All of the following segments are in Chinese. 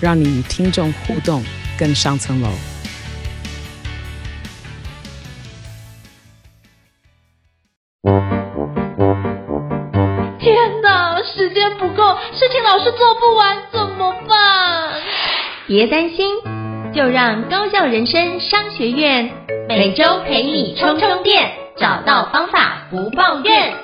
让你与听众互动更上层楼。天哪，时间不够，事情老是做不完怎么办？别担心，就让高效人生商学院每周陪你充充电，找到方法不抱怨。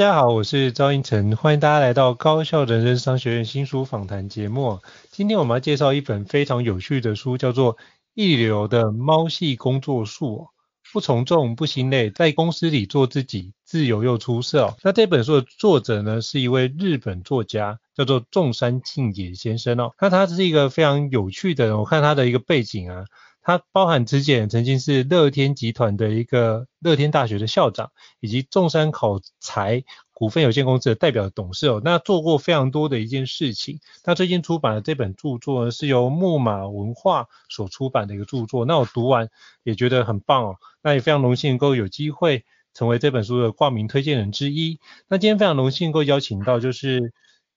大家好，我是赵胤丞，欢迎大家来到高效人生商学院新书访谈节目。今天我们要介绍一本非常有趣的书，叫做《一流的猫系工作术》，不从众，不心累，在公司里做自己，自由又出色。那这本书的作者呢，是一位日本作家，叫做仲山庆也先生哦。那他是一个非常有趣的人，我看他的一个背景啊。他包含之前曾经是乐天集团的一个乐天大学的校长，以及仲山考材股份有限公司的代表董事哦，那做过非常多的一件事情。那最近出版的这本著作呢，是由木马文化所出版的一个著作。那我读完也觉得很棒哦，那也非常荣幸能够有机会成为这本书的挂名推荐人之一。那今天非常荣幸能够邀请到就是《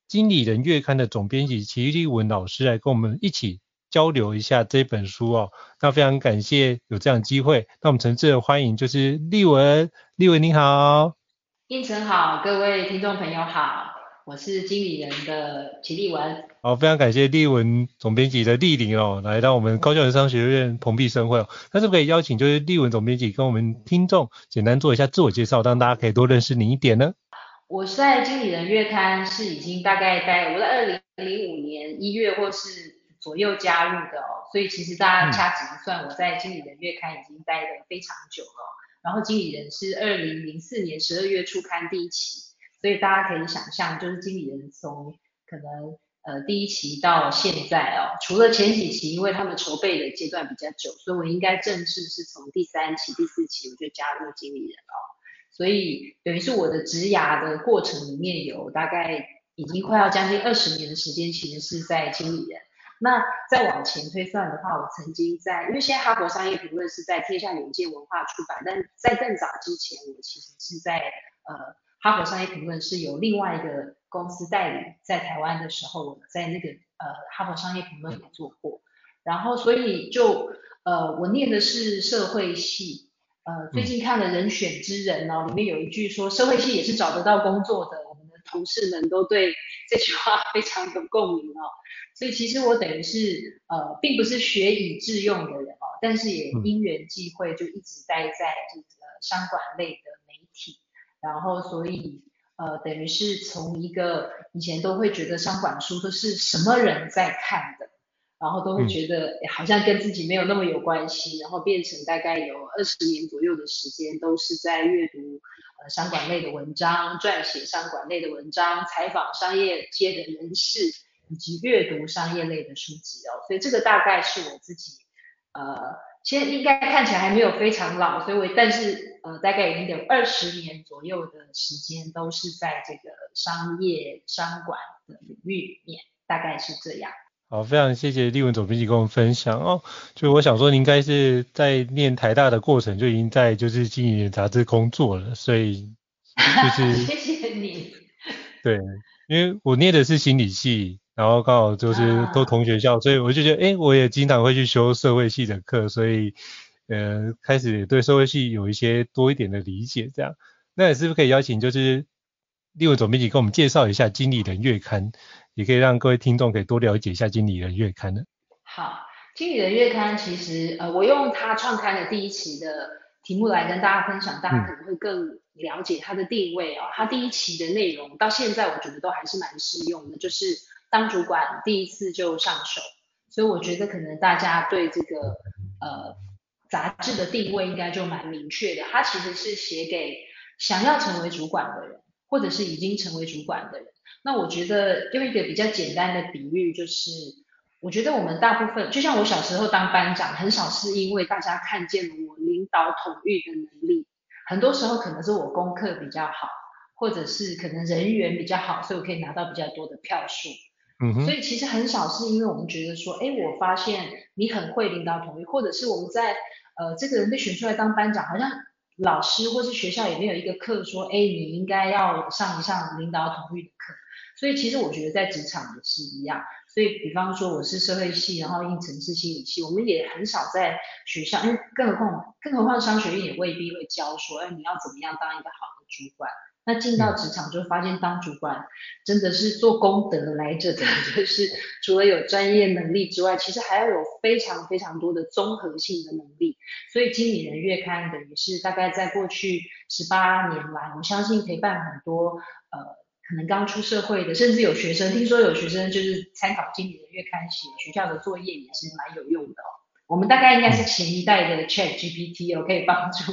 经理人月刊》的总编辑齐立文老师来跟我们一起。交流一下这本书哦，那非常感谢有这样的机会，那我们诚挚的欢迎就是立文，立文你好，胤丞好，各位听众朋友好，我是经理人的齐立文。好，非常感谢立文总编辑的莅临哦，来到我们高校人商学院蓬荜生辉哦，那是不是可以邀请就是立文总编辑跟我们听众简单做一下自我介绍，让大家可以多认识你一点呢？我在经理人月刊是已经大概在我在二零零五年一月或是。左右加入的哦，所以其实大家掐指一算，我在经理人月刊已经待了非常久了。然后经理人是二零零四年十二月初刊第一期，所以大家可以想象，就是经理人从可能呃第一期到现在哦，除了前几期因为他们筹备的阶段比较久，所以我应该正式是从第三期、第四期我就加入经理人哦。所以等于是我的职涯的过程里面有大概已经快要将近二十年的时间，其实是在经理人。那再往前推算的话，我曾经在，因为现在哈佛商业评论是在天下远见文化出版，但在更早之前，我其实是在呃哈佛商业评论是有另外一个公司代理在台湾的时候，我在那个呃哈佛商业评论也做过，然后所以就呃我念的是社会系，呃最近看了人选之人哦，里面有一句说社会系也是找得到工作的，我们的同事们都对这句话非常有共鸣哦。所以其实我等于是呃，并不是学以致用的人哦，但是也因缘际会就一直待在这个商管类的媒体，然后所以呃，等于是从一个以前都会觉得商管书都是什么人在看的，然后都会觉得好像跟自己没有那么有关系，然后变成大概有二十年左右的时间都是在阅读呃商管类的文章，撰写商管类的文章，采访商业界的人士。以及阅读商业类的书籍哦，所以这个大概是我自己，呃，现在应该看起来还没有非常老，所以我但是呃大概已经有二十年左右的时间都是在这个商业商管的领域里面，大概是这样。好，非常谢谢立文总编辑跟我们分享哦。就我想说，您应该是在念台大的过程就已经在就是经理人杂志工作了，所以就是 谢谢你。对，因为我念的是心理系。然后刚好就是都同学校，啊、所以我就觉得，哎，我也经常会去修社会系的课，所以，呃，开始也对社会系有一些多一点的理解，这样。那也是不是可以邀请，就是立文总编辑跟我们介绍一下《经理人月刊》，也可以让各位听众可以多了解一下《经理人月刊》呢？好，《经理人月刊》其实，呃，我用它创刊的第一期的题目来跟大家分享，大家可能会更了解它的定位哦。它第一期的内容到现在我觉得都还是蛮适用的，就是当主管第一次就上手，所以我觉得可能大家对这个呃杂志的定位应该就蛮明确的。它其实是写给想要成为主管的人，或者是已经成为主管的人。那我觉得用一个比较简单的比喻就是。我觉得我们大部分，就像我小时候当班长，很少是因为大家看见了我领导统御的能力，很多时候可能是我功课比较好，或者是可能人缘比较好，所以我可以拿到比较多的票数。所以其实很少是因为我们觉得说，哎，我发现你很会领导统御，或者是我们在呃这个人被选出来当班长，好像老师或是学校也没有一个课说，哎，你应该要上一上领导统御的课。所以其实我觉得在职场也是一样。所以，比方说我是社会系，然后应城市心理系，我们也很少在学校，因为更何况，更何况商学院也未必会教说，哎，你要怎么样当一个好的主管。那进到职场就发现，当主管真的是做功德来着的，就是除了有专业能力之外，其实还要有非常非常多的综合性的能力。所以，经理人月刊等于是大概在过去十八年来，我相信陪伴很多呃。可能刚出社会的，甚至有学生，听说有学生就是参考经理人月刊写学校的作业也是蛮有用的哦。我们大概应该是前一代的 Chat GPT 哦，可以帮助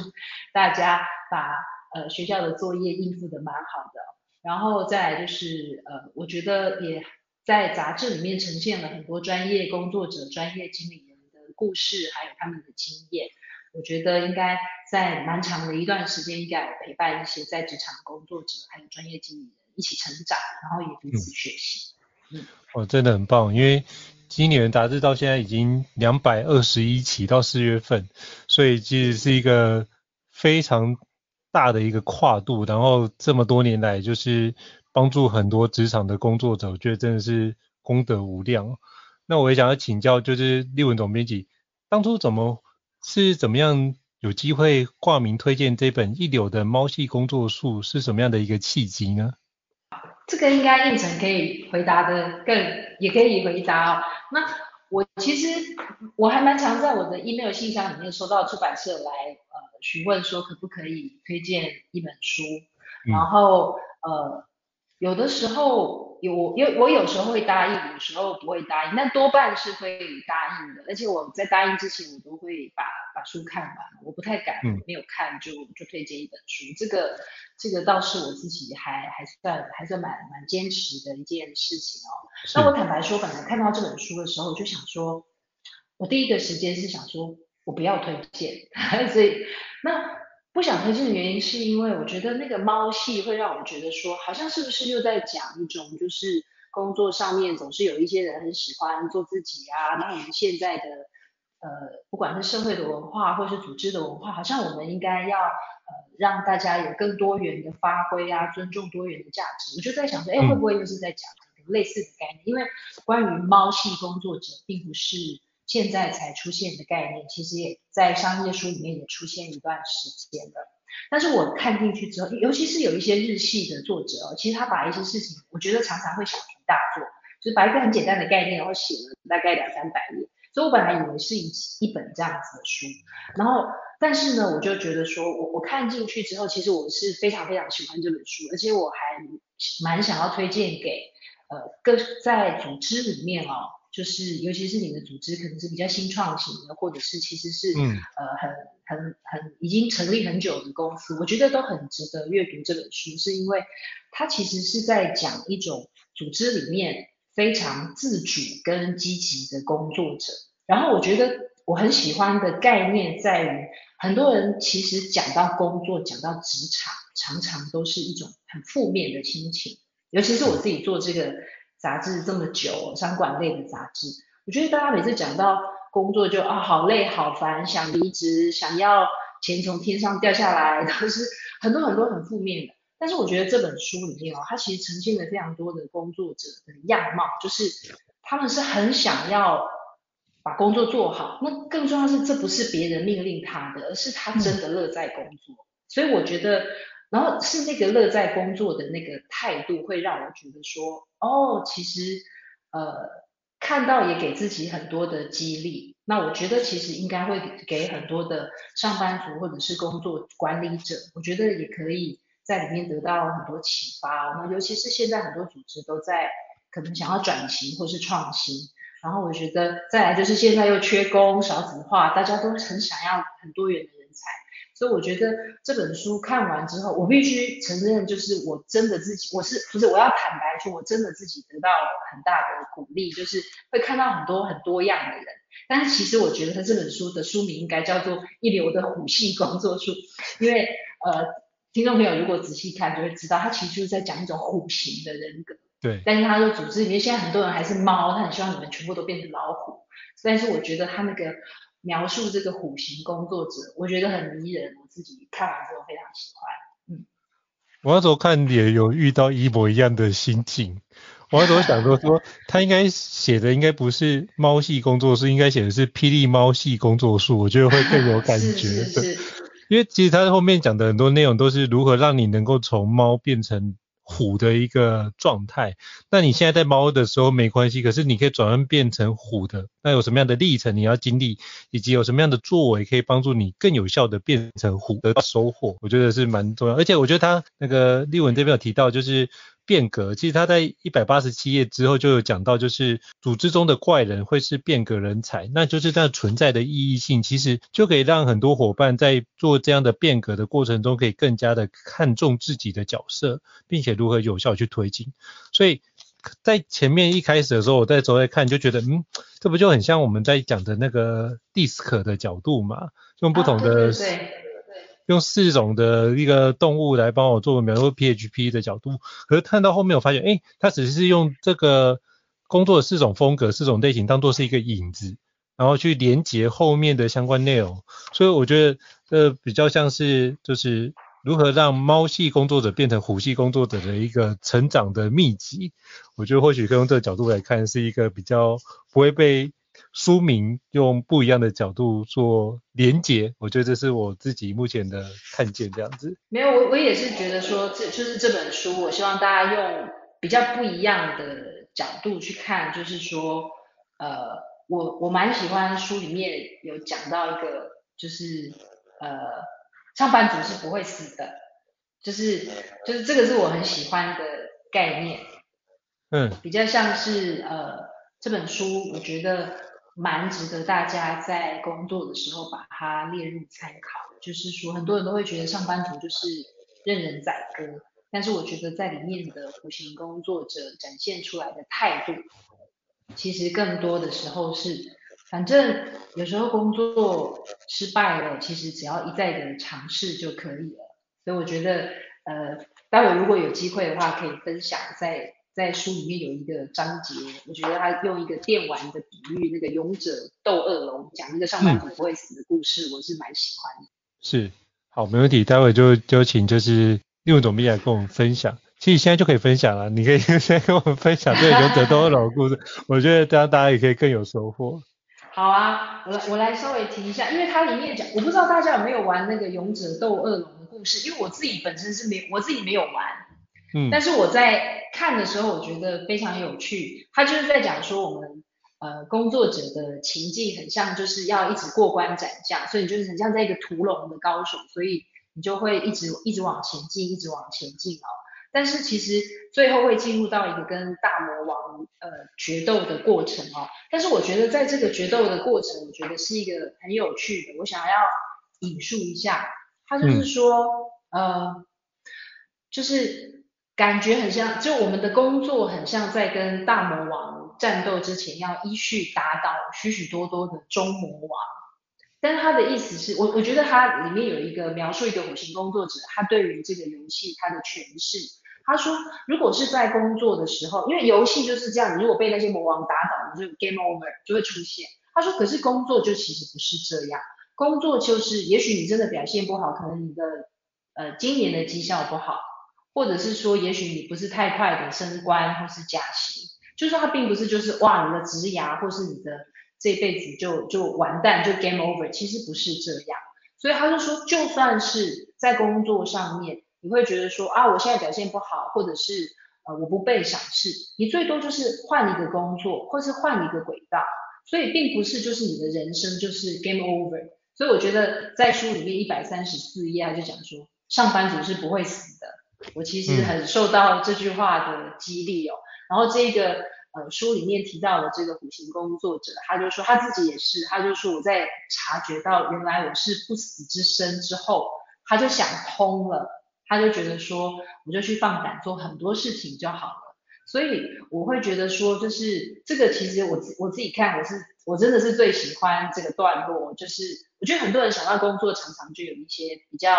大家把呃学校的作业应付的蛮好的。然后再来就是呃，我觉得也在杂志里面呈现了很多专业工作者、专业经理人的故事，还有他们的经验。我觉得应该在蛮长的一段时间，应该有陪伴一些在职场工作者，还有专业经理人。一起成长，然后也彼此学习。嗯，哦，真的很棒，因为《经理人》杂志到现在已经两百二十一期到四月份，所以其实是一个非常大的一个跨度。然后这么多年来，就是帮助很多职场的工作者，我觉得真的是功德无量。那我也想要请教，就是立文总编辑，当初怎么是怎么样有机会挂名推荐这本一流的猫系工作术，是什么样的一个契机呢？这个应该应成可以回答的更，也可以回答哦。那我其实我还蛮常在我的 email 信箱里面收到出版社来呃询问说可不可以推荐一本书，然后呃有的时候。有有我有时候会答应，有时候不会答应，但多半是会答应的。而且我在答应之前，我都会把把书看完。我不太敢没有看就就推荐一本书，这个这个倒是我自己还还算还算蛮蛮坚持的一件事情哦。那我坦白说，本来看到这本书的时候，我就想说，我第一个时间是想说我不要推荐，所以那。不想推荐的原因是因为我觉得那个猫系会让我觉得说，好像是不是又在讲一种就是工作上面总是有一些人很喜欢做自己啊，那我们现在的呃不管是社会的文化或是组织的文化，好像我们应该要呃让大家有更多元的发挥啊，尊重多元的价值。我就在想说，哎，会不会又是在讲类似的概念？因为关于猫系工作者，并不是。现在才出现的概念，其实也在商业书里面也出现一段时间了。但是我看进去之后，尤其是有一些日系的作者，其实他把一些事情，我觉得常常会小题大做，就是把一个很简单的概念，然后写了大概两三百页。所以我本来以为是一一本这样子的书，然后但是呢，我就觉得说我我看进去之后，其实我是非常非常喜欢这本书，而且我还蛮想要推荐给呃各在组织里面哦。就是，尤其是你的组织可能是比较新创型的，或者是其实是、嗯、呃很很很已经成立很久的公司，我觉得都很值得阅读这本书，是因为它其实是在讲一种组织里面非常自主跟积极的工作者。然后我觉得我很喜欢的概念在于，很多人其实讲到工作，讲到职场，常常都是一种很负面的心情，尤其是我自己做这个。杂志这么久，商管类的杂志，我觉得大家每次讲到工作就啊好累好烦，想离职，想要钱从天上掉下来，都是很多很多很负面的。但是我觉得这本书里面哦，它其实呈现了非常多的工作者的样貌，就是他们是很想要把工作做好。那更重要是，这不是别人命令他的，而是他真的乐在工作。所以我觉得。然后是那个乐在工作的那个态度，会让我觉得说，哦，其实，呃，看到也给自己很多的激励。那我觉得其实应该会给很多的上班族或者是工作管理者，我觉得也可以在里面得到很多启发。那尤其是现在很多组织都在可能想要转型或是创新，然后我觉得再来就是现在又缺工少子化，大家都很想要很多元的人才。所以我觉得这本书看完之后，我必须承认，就是我真的自己，我是不是我要坦白说，我真的自己得到很大的鼓励，就是会看到很多很多样的人。但是其实我觉得他这本书的书名应该叫做《一流的虎系工作术》，因为呃，听众朋友如果仔细看就会知道，他其实就是在讲一种虎型的人格。对。但是他说组织里面现在很多人还是猫，他很希望你们全部都变成老虎。但是我觉得他那个。描述这个虎形工作者，我觉得很迷人，我自己看完之后非常喜欢。嗯，我那时候看也有遇到一模一样的心境。我那时候想说，说他应该写的应该不是猫系工作室，应该写的是霹雳猫系工作术，我觉得会更有感觉。是是是。因为其实他后面讲的很多内容都是如何让你能够从猫变成。虎的一个状态，那你现在在猫的时候没关系，可是你可以转换变成虎的，那有什么样的历程你要经历，以及有什么样的作为可以帮助你更有效的变成虎得到收获，我觉得是蛮重要。而且我觉得他那个立文这边有提到，就是。变革，其实他在一百八十七页之后就有讲到，就是组织中的怪人会是变革人才，那就是它存在的意义性，其实就可以让很多伙伴在做这样的变革的过程中，可以更加的看重自己的角色，并且如何有效去推进。所以在前面一开始的时候，我在走在看就觉得，嗯，这不就很像我们在讲的那个 DISC 的角度嘛，用不同的。啊，对对对用四种的一个动物来帮我做描述 PHP 的角度，可是看到后面我发现，哎，它只是用这个工作的四种风格、四种类型当做是一个引子，然后去连接后面的相关内容。所以我觉得这比较像是就是如何让猫系工作者变成虎系工作者的一个成长的秘籍。我觉得或许可以用这个角度来看，是一个比较不会被。书名用不一样的角度做连结，我觉得这是我自己目前的看见这样子。没有，我我也是觉得说，这就是这本书，我希望大家用比较不一样的角度去看，就是说，呃，我我蛮喜欢书里面有讲到一个，就是呃，上班族是不会死的，就是就是这个是我很喜欢的概念。嗯，比较像是呃这本书，我觉得。蛮值得大家在工作的时候把它列入参考。就是说，很多人都会觉得上班族就是任人宰割，但是我觉得在里面的虎型工作者展现出来的态度，其实更多的时候是，反正有时候工作失败了，其实只要一再的尝试就可以了。所以我觉得，呃，待会如果有机会的话，可以分享在。在书里面有一个章节，我觉得他用一个电玩的比喻，那个勇者斗恶龙，讲那个上班族不会死的故事，嗯、我是蛮喜欢的。是，好，没问题，待会就就请就是俐文总编来跟我们分享。其实现在就可以分享了，你可以 先跟我们分享这个勇者斗恶龙的故事，我觉得这样大家也可以更有收获。好啊，我来我来稍微提一下，因为它里面讲，我不知道大家有没有玩那个勇者斗恶龙的故事，因为我自己本身是没，我自己没有玩。嗯，但是我在看的时候，我觉得非常有趣。他就是在讲说，我们呃工作者的情境很像，就是要一直过关斩将，所以你就是很像在一个屠龙的高手，所以你就会一直一直往前进，一直往前进哦。但是其实最后会进入到一个跟大魔王呃决斗的过程哦。但是我觉得在这个决斗的过程，我觉得是一个很有趣的。我想要引述一下，他就是说，嗯、呃，就是。感觉很像，就我们的工作很像在跟大魔王战斗之前，要依序打倒许许多多的中魔王。但是他的意思是我，我觉得他里面有一个描述一个五行工作者，他对于这个游戏他的诠释。他说，如果是在工作的时候，因为游戏就是这样，如果被那些魔王打倒，你就 game over 就会出现。他说，可是工作就其实不是这样，工作就是，也许你真的表现不好，可能你的呃今年的绩效不好。或者是说，也许你不是太快的升官或是加薪，就是说它并不是就是哇，你的职涯或是你的这辈子就就完蛋就 game over，其实不是这样。所以他就说，就算是在工作上面，你会觉得说啊，我现在表现不好，或者是呃我不被赏识，你最多就是换一个工作，或是换一个轨道。所以并不是就是你的人生就是 game over。所以我觉得在书里面一百三十四页他就讲说，上班族是不会死的。我其实很受到这句话的激励哦。然后这个呃书里面提到的这个虎行工作者，他就说他自己也是，他就说我在察觉到原来我是不死之身之后，他就想通了，他就觉得说我就去放胆做很多事情就好了。所以我会觉得说，就是这个其实我我自己看我是我真的是最喜欢这个段落，就是我觉得很多人想到工作常常就有一些比较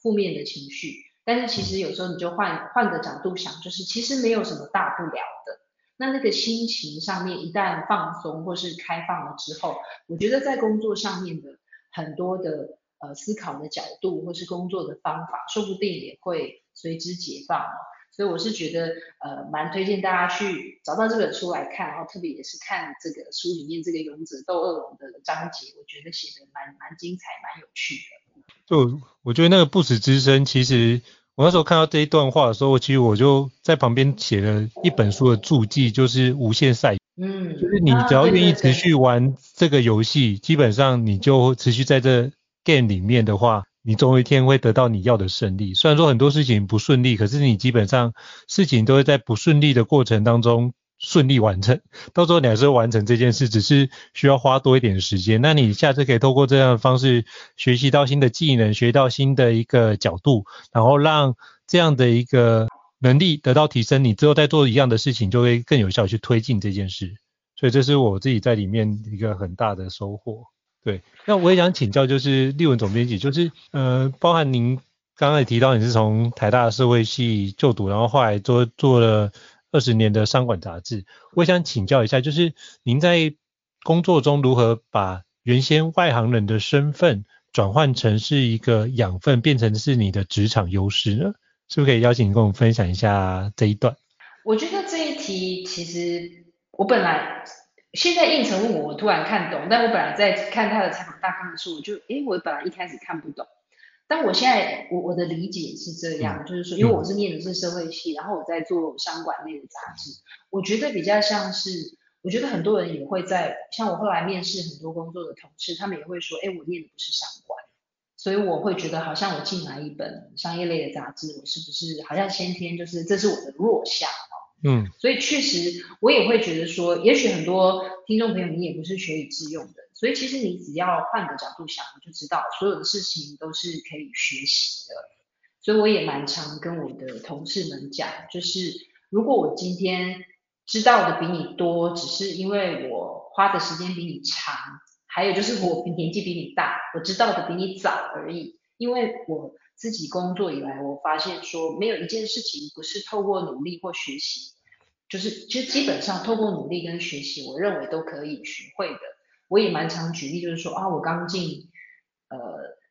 负面的情绪。但是其实有时候你就换换个角度想，就是其实没有什么大不了的。那那个心情上面一旦放松或是开放了之后，我觉得在工作上面的很多的呃思考的角度或是工作的方法，说不定也会随之解放。所以我是觉得呃蛮推荐大家去找到这本书来看，然后特别也是看这个书里面这个勇者斗恶龙的章节，我觉得写的蛮蛮精彩，蛮有趣的。就我觉得那个不死之身，其实。我那时候看到这一段话的时候，其实我就在旁边写了一本书的注记，就是无限赛。嗯，就是你只要愿意持续玩这个游戏，基本上你就持续在这 game 里面的话，你总有一天会得到你要的胜利。虽然说很多事情不顺利，可是你基本上事情都会在不顺利的过程当中。顺利完成，到时候你还是会完成这件事，只是需要花多一点时间。那你下次可以透过这样的方式学习到新的技能，学到新的一个角度，然后让这样的一个能力得到提升，你之后再做一样的事情就会更有效去推进这件事。所以这是我自己在里面一个很大的收获。对，那我也想请教，就是立文总编辑，就是呃，包含您刚刚也提到你是从台大社会系就读，然后后来做做了。二十年的商管杂志，我想请教一下，就是您在工作中如何把原先外行人的身份转换成是一个养分，变成是你的职场优势呢？是不是可以邀请你跟我们分享一下这一段？我觉得这一题其实我本来现在应承问我，我突然看懂，但我本来在看他的采访大纲的时候，我就诶，我本来一开始看不懂。但我现在我我的理解是这样，就是说，因为我是念的是社会系，然后我在做商管类的杂志，我觉得比较像是，我觉得很多人也会在，像我后来面试很多工作的同事，他们也会说，哎，我念的不是商管，所以我会觉得好像我进来一本商业类的杂志，我是不是好像先天就是这是我的弱项？嗯，所以确实我也会觉得说，也许很多听众朋友你也不是学以致用的，所以其实你只要换个角度想，你就知道所有的事情都是可以学习的。所以我也蛮常跟我的同事们讲，就是如果我今天知道的比你多，只是因为我花的时间比你长，还有就是我年纪比你大，我知道的比你早而已，因为我。自己工作以来，我发现说没有一件事情不是透过努力或学习，就是其实基本上透过努力跟学习，我认为都可以学会的。我也蛮常举例，就是说啊，我刚进呃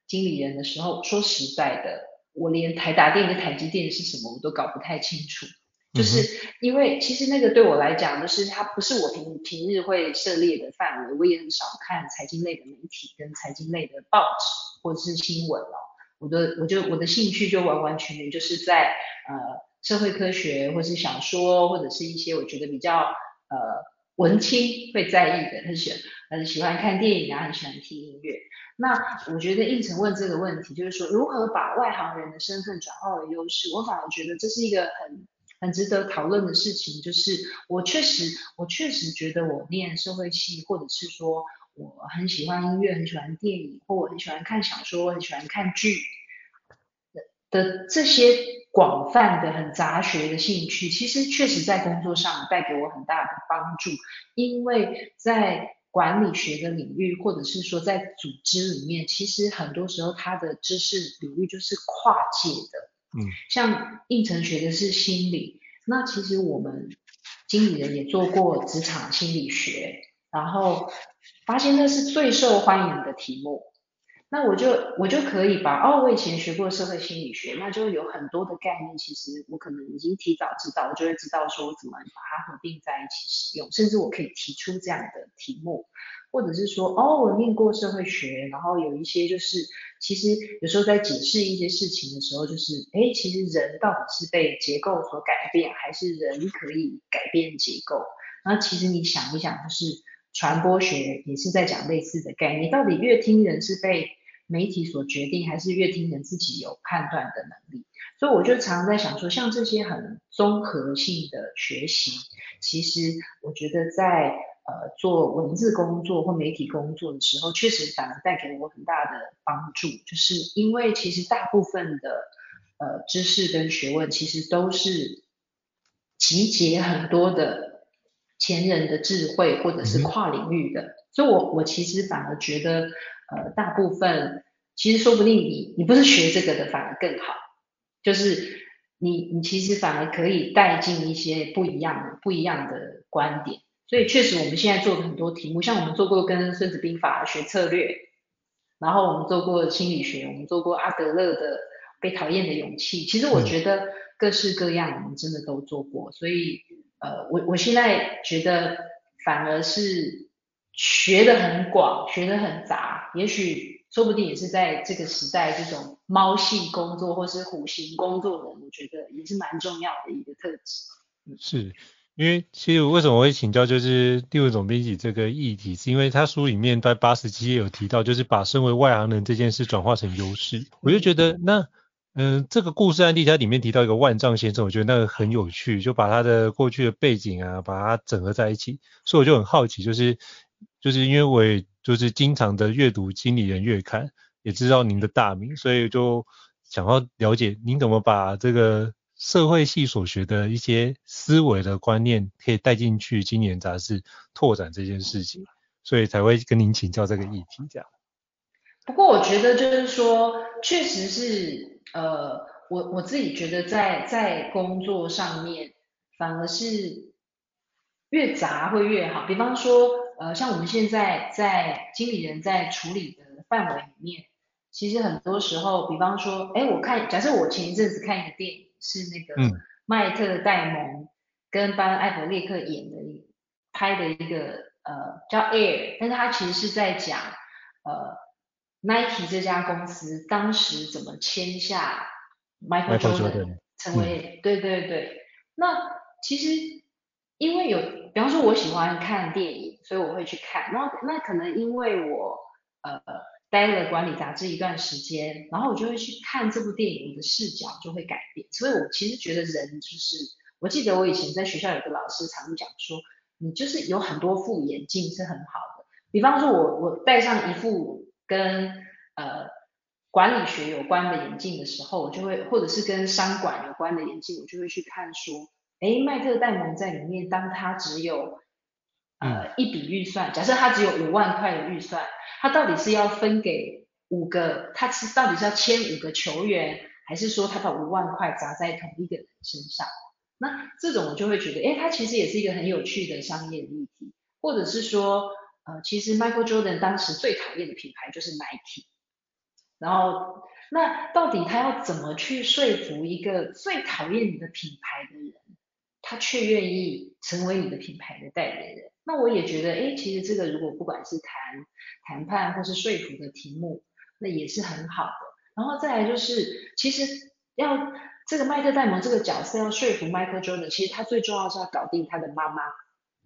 经理人的时候，说实在的，我连台达电跟台积电是什么我都搞不太清楚，就是因为其实那个对我来讲，就是它不是我平平日会涉猎的范围，我也很少看财经类的媒体跟财经类的报纸或者是新闻哦。我的我就我的兴趣就完完全全就是在呃社会科学或是小说或者是一些我觉得比较呃文青会在意的，很喜欢很喜欢看电影啊，很喜欢听音乐。那我觉得胤丞问这个问题，就是说如何把外行人的身份转化为优势，我反而觉得这是一个很很值得讨论的事情。就是我确实我确实觉得我念社会系或者是说。我很喜欢音乐，很喜欢电影，或我很喜欢看小说，我很喜欢看剧的的这些广泛的、很杂学的兴趣，其实确实在工作上带给我很大的帮助。因为在管理学的领域，或者是说在组织里面，其实很多时候它的知识领域就是跨界的。嗯，像应成学的是心理，那其实我们经理人也做过职场心理学，然后。发现那是最受欢迎的题目，那我就我就可以把哦，我以前学过社会心理学，那就有很多的概念，其实我可能已经提早知道，我就会知道说怎么把它合并在一起使用，甚至我可以提出这样的题目，或者是说哦，我念过社会学，然后有一些就是其实有时候在解释一些事情的时候，就是诶，其实人到底是被结构所改变，还是人可以改变结构？那其实你想一想，就是。传播学也是在讲类似的概念，到底越听人是被媒体所决定，还是阅听人自己有判断的能力？所以我就常常在想说，像这些很综合性的学习，其实我觉得在呃做文字工作或媒体工作的时候，确实反而带给我很大的帮助，就是因为其实大部分的呃知识跟学问，其实都是集结很多的前人的智慧，或者是跨领域的，所以我我其实反而觉得呃大部分其实说不定你你不是学这个的，反而更好。就是你，你其实反而可以带进一些不一样的、不一样的观点。所以确实，我们现在做的很多题目，像我们做过跟《孙子兵法》学策略，然后我们做过心理学，我们做过阿德勒的《被讨厌的勇气》。其实我觉得各式各样，我们真的都做过。所以，呃，我我现在觉得反而是学得很广，学得很杂，也许。说不定也是在这个时代，这种猫系工作或是虎型工作的，我觉得也是蛮重要的一个特质。是，因为其实为什么我会请教，就是第五总编辑这个议题，是因为他书里面在八十七页有提到，就是把身为外行人这件事转化成优势。我就觉得那，嗯、呃，这个故事案例它里面提到一个万丈先生，我觉得那个很有趣，就把他的过去的背景啊，把它整合在一起，所以我就很好奇，就是就是因为我也。就是经常的阅读《经理人月刊》，也知道您的大名，所以就想要了解您怎么把这个社会系所学的一些思维的观念，可以带进去《经理人》杂志拓展这件事情，所以才会跟您请教这个议题。这样。不过我觉得就是说，确实是，呃，我我自己觉得在在工作上面，反而是越杂会越好。比方说。呃，像我们现在在经理人在处理的范围里面，其实很多时候，比方说，哎，我看，假设我前一阵子看一个电影，是那个迈特戴蒙跟班艾伯列克演的，拍的一个呃叫 Air，但是他其实是在讲呃 Nike 这家公司当时怎么签下 Michael Jordan 成为，对对对，那其实。因为有，比方说我喜欢看电影，所以我会去看。然后那可能因为我呃待了管理杂志一段时间，然后我就会去看这部电影，我的视角就会改变。所以我其实觉得人就是，我记得我以前在学校有个老师常讲说，你就是有很多副眼镜是很好的。比方说我我戴上一副跟呃管理学有关的眼镜的时候，我就会或者是跟商管有关的眼镜，我就会去看书。哎，麦特戴蒙在里面，当他只有呃一笔预算，假设他只有五万块的预算，他到底是要分给五个，他是到底是要签五个球员，还是说他把五万块砸在同一个人身上？那这种我就会觉得，哎，他其实也是一个很有趣的商业的议题，或者是说，呃，其实 Michael Jordan 当时最讨厌的品牌就是 Nike，然后那到底他要怎么去说服一个最讨厌你的品牌的人？他却愿意成为你的品牌的代言人，那我也觉得，哎，其实这个如果不管是谈谈判或是说服的题目，那也是很好的。然后再来就是，其实要这个麦克戴蒙这个角色要说服 Michael Jordan，其实他最重要是要搞定他的妈妈。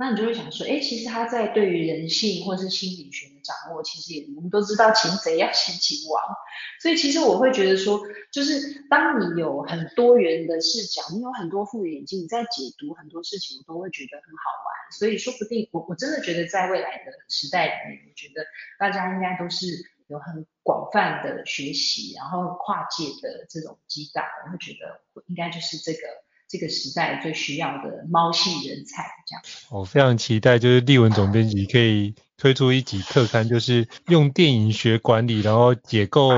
那你就会想说，哎，其实他在对于人性或是心理学的掌握，其实也我们都知道，擒贼要先擒王。所以其实我会觉得说，就是当你有很多元的视角，你有很多副眼镜，你在解读很多事情，我都会觉得很好玩。所以说不定，我我真的觉得在未来的时代里面，我觉得大家应该都是有很广泛的学习，然后跨界的这种激荡，我会觉得应该就是这个。这个时代最需要的猫系人才，这样。我非常期待，就是立文总编辑可以推出一集特刊，就是用电影学管理，然后解构，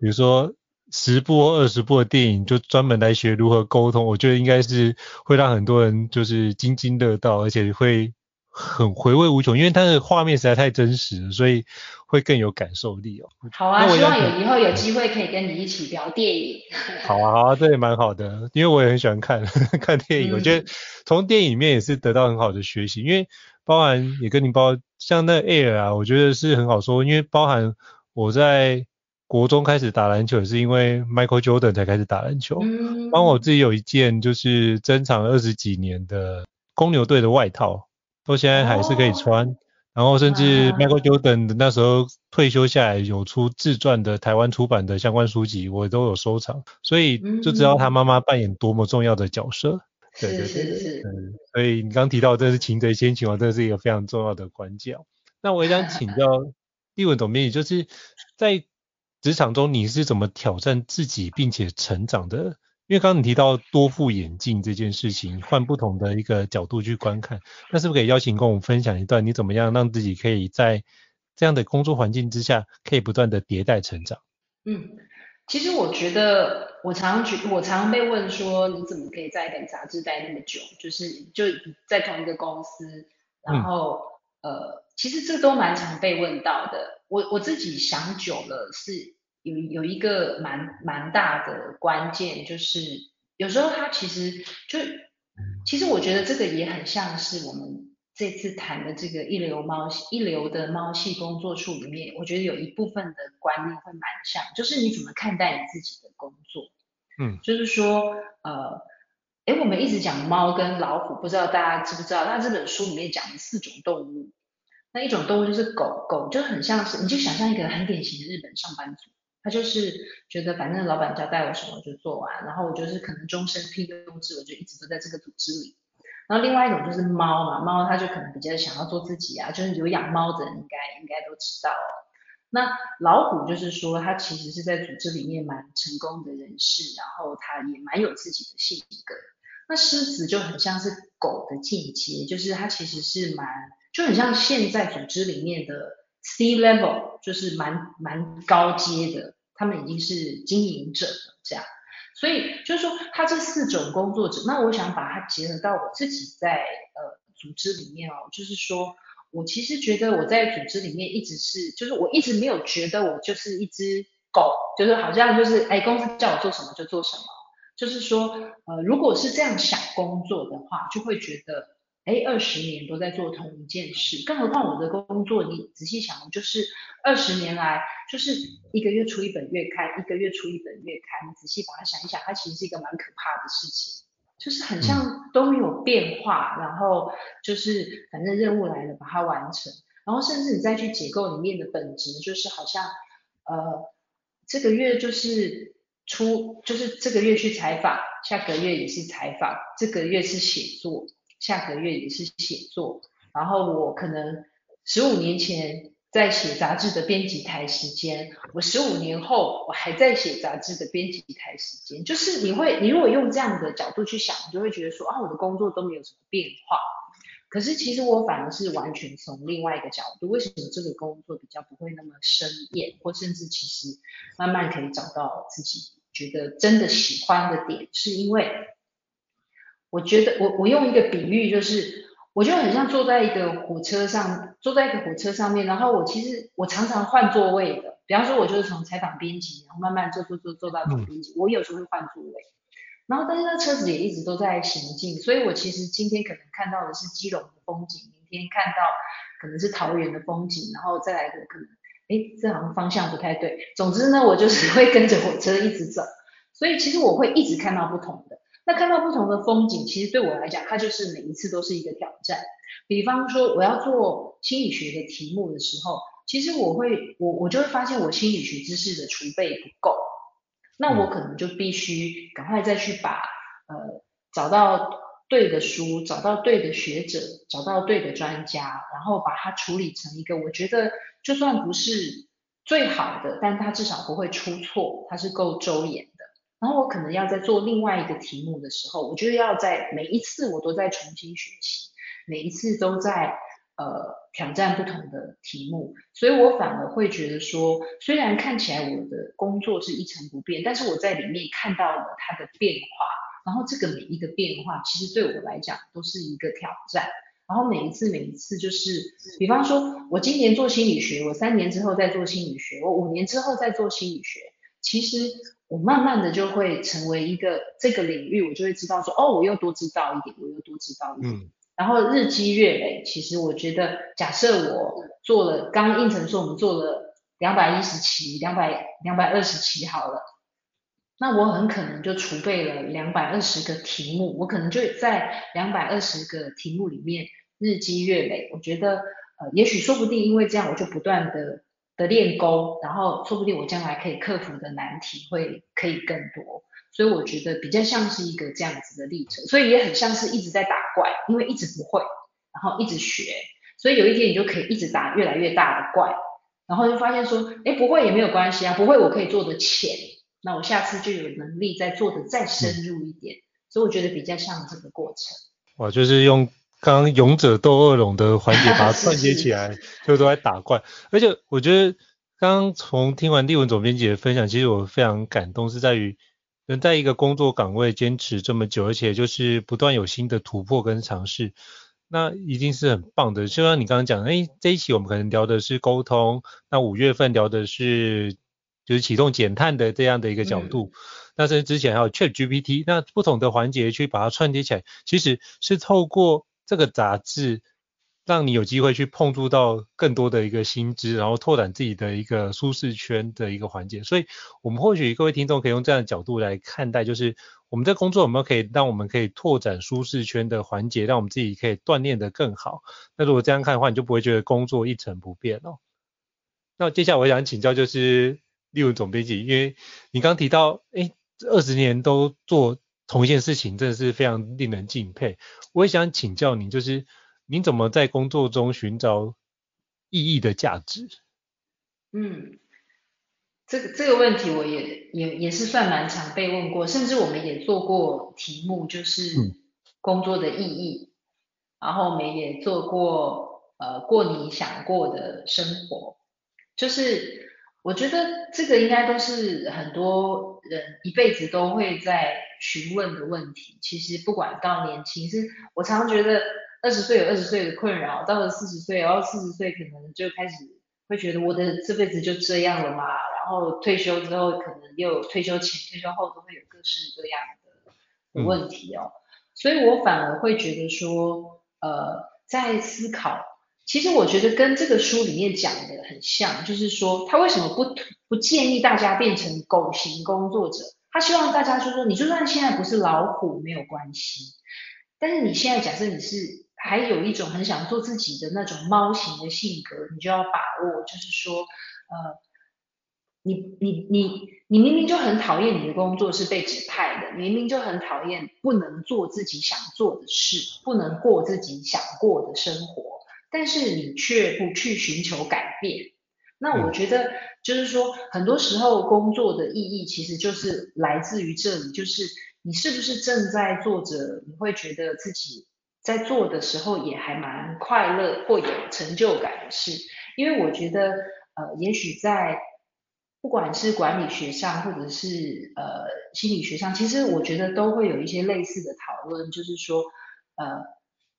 比如说十部二十部的电影，就专门来学如何沟通。我觉得应该是会让很多人就是津津乐道，而且会。很回味无穷，因为它的画面实在太真实了，所以会更有感受力哦。好啊，希望有以后有机会可以跟你一起聊电影。好啊，好啊，这也蛮好的，因为我也很喜欢看 看电影，嗯、我觉得从电影里面也是得到很好的学习，因为包含也跟你包像那 Air 啊，我觉得是很好说，因为包含我在国中开始打篮球，也是因为 Michael Jordan 才开始打篮球。嗯。包括我自己有一件就是珍藏二十几年的公牛队的外套。到现在还是可以穿，然后甚至 Michael Jordan 那时候退休下来有出自传的台湾出版的相关书籍，我都有收藏，所以就知道他妈妈扮演多么重要的角色。嗯、对对对对，嗯，所以你刚提到这是擒贼先擒王，这是一个非常重要的关键。那我也想请教丽文总编辑，就是在职场中你是怎么挑战自己并且成长的？因为刚刚你提到多副眼镜这件事情，换不同的一个角度去观看，那是不是可以邀请跟我们分享一段，你怎么样让自己可以在这样的工作环境之下，可以不断的迭代成长？嗯，其实我觉得我常常觉，我常常被问说，你怎么可以在一本杂志待那么久？就是就在同一个公司，然后、嗯、呃，其实这都蛮常被问到的。我我自己想久了是。有有一个蛮蛮大的关键，就是有时候它其实就，其实我觉得这个也很像是我们这次谈的这个一流猫一流的猫系工作术里面，我觉得有一部分的观念会蛮像，就是你怎么看待你自己的工作，嗯，就是说，呃，哎，我们一直讲猫跟老虎，不知道大家知不知道，那这本书里面讲的四种动物，那一种动物就是狗狗，就很像是，你就想象一个很典型的日本上班族。他就是觉得反正老板交代我什么就做完，然后我就是可能终身聘用制，我就一直都在这个组织里。然后另外一种就是猫嘛，猫它就可能比较想要做自己啊，就是有养猫的人应该应该都知道。那老虎就是说他其实是在组织里面蛮成功的人士，然后他也蛮有自己的性格。那狮子就很像是狗的进阶，就是它其实是蛮就很像现在组织里面的。C level 就是蛮蛮高阶的，他们已经是经营者了，这样，所以就是说他这四种工作者，那我想把它结合到我自己在呃组织里面哦，就是说我其实觉得我在组织里面一直是，就是我一直没有觉得我就是一只狗，就是好像就是哎公司叫我做什么就做什么，就是说呃如果是这样想工作的话，就会觉得。哎，二十年都在做同一件事，更何况我的工作，你仔细想，就是二十年来，就是一个月出一本月刊，一个月出一本月刊。你仔细把它想一想，它其实是一个蛮可怕的事情，就是很像都没有变化，然后就是反正任务来了，把它完成，然后甚至你再去解构里面的本质，就是好像呃这个月就是出，就是这个月去采访，下个月也是采访，这个月是写作。下个月也是写作，然后我可能十五年前在写杂志的编辑台时间，我十五年后我还在写杂志的编辑台时间，就是你会，你如果用这样的角度去想，你就会觉得说啊，我的工作都没有什么变化。可是其实我反而是完全从另外一个角度，为什么这个工作比较不会那么生厌，或甚至其实慢慢可以找到自己觉得真的喜欢的点，是因为。我觉得我我用一个比喻，就是我就很像坐在一个火车上，坐在一个火车上面，然后我其实我常常换座位的。比方说，我就是从采访编辑，然后慢慢坐坐坐坐到总编辑，我有时候会换座位。然后但是那车子也一直都在行进，所以我其实今天可能看到的是基隆的风景，明天看到可能是桃园的风景，然后再来个可能，哎，这好像方向不太对。总之呢，我就是会跟着火车一直走，所以其实我会一直看到不同的。那看到不同的风景，其实对我来讲，它就是每一次都是一个挑战。比方说，我要做心理学的题目的时候，其实我会，我我就会发现我心理学知识的储备不够，那我可能就必须赶快再去把呃找到对的书，找到对的学者，找到对的专家，然后把它处理成一个我觉得就算不是最好的，但它至少不会出错，它是够周延。然后我可能要在做另外一个题目的时候，我就要在每一次我都在重新学习，每一次都在呃挑战不同的题目，所以我反而会觉得说，虽然看起来我的工作是一成不变，但是我在里面看到了它的变化，然后这个每一个变化其实对我来讲都是一个挑战，然后每一次每一次就是，比方说我今年做心理学，我三年之后再做心理学，我五年之后再做心理学，其实。我慢慢的就会成为一个这个领域，我就会知道说，哦，我又多知道一点，我又多知道一点。嗯。然后日积月累，其实我觉得，假设我做了，刚刚应承说我们做了两百一十期，两百两百二十期好了，那我很可能就储备了两百二十个题目，我可能就在两百二十个题目里面日积月累，我觉得呃，也许说不定因为这样，我就不断的的练功，然后说不定我将来可以克服的难题会可以更多。所以我觉得比较像是一个这样子的历程，所以也很像是一直在打怪，因为一直不会，然后一直学，所以有一天你就可以一直打越来越大的怪，然后就发现说，哎，不会也没有关系啊，不会我可以做的浅，那我下次就有能力再做的再深入一点，所以我觉得比较像这个过程。哇，就是用刚刚勇者斗恶龙的环节把它串接起来，就都在打怪，而且我觉得刚刚从听完丽文总编辑的分享，其实我非常感动，是在于。能在一个工作岗位坚持这么久，而且就是不断有新的突破跟尝试，那一定是很棒的。就像你刚刚讲，哎，这一期我们可能聊的是沟通，那五月份聊的是就是启动减碳的这样的一个角度，嗯、那甚至之前还有 ChatGPT，那不同的环节去把它串接起来，其实是透过这个杂志。让你有机会去碰触到更多的一个新知，然后拓展自己的一个舒适圈的一个环节。所以，我们或许各位听众可以用这样的角度来看待，就是我们在工作有没有可以让我们可以拓展舒适圈的环节，让我们自己可以锻炼得更好。那如果这样看的话，你就不会觉得工作一成不变哦。那接下来我想请教就是例如总编辑，因为你刚提到，哎，二十年都做同一件事情，真的是非常令人敬佩。我也想请教你，就是。你怎么在工作中寻找意义的价值？嗯，这个这个问题我也也也是算蛮常被问过，甚至我们也做过题目，就是工作的意义。嗯、然后我们也做过呃过你想过的生活，就是我觉得这个应该都是很多人一辈子都会在询问的问题。其实不管到年轻，是我常常觉得。二十岁有二十岁的困扰，到了四十岁，然后四十岁可能就开始会觉得我的这辈子就这样了嘛。然后退休之后，可能又有退休前、退休后都会有各式各样的问题哦。嗯、所以我反而会觉得说，呃，在思考，其实我觉得跟这个书里面讲的很像，就是说他为什么不不建议大家变成狗型工作者？他希望大家就说，你就算现在不是老虎没有关系，但是你现在假设你是。还有一种很想做自己的那种猫型的性格，你就要把握，就是说，呃，你你你你明明就很讨厌你的工作是被指派的，明明就很讨厌不能做自己想做的事，不能过自己想过的生活，但是你却不去寻求改变。那我觉得就是说，很多时候工作的意义其实就是来自于这里，就是你是不是正在做着，你会觉得自己。在做的时候也还蛮快乐或有成就感的事，因为我觉得，呃，也许在不管是管理学上或者是呃心理学上，其实我觉得都会有一些类似的讨论，就是说，呃，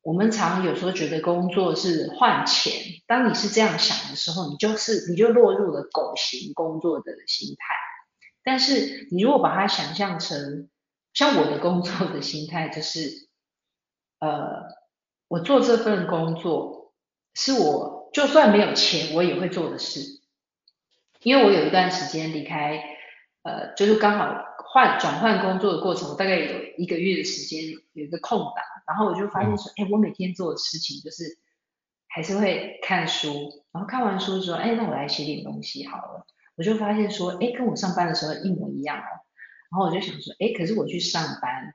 我们常有时候觉得工作是换钱，当你是这样想的时候，你就是你就落入了狗型工作的心态，但是你如果把它想象成像我的工作的心态，就是。呃，我做这份工作是我就算没有钱我也会做的事，因为我有一段时间离开，呃，就是刚好换转换工作的过程，我大概有一个月的时间有一个空档，然后我就发现说，哎，我每天做的事情就是还是会看书，然后看完书之后，哎，那我来写点东西好了，我就发现说，哎，跟我上班的时候一模一样哦，然后我就想说，哎，可是我去上班。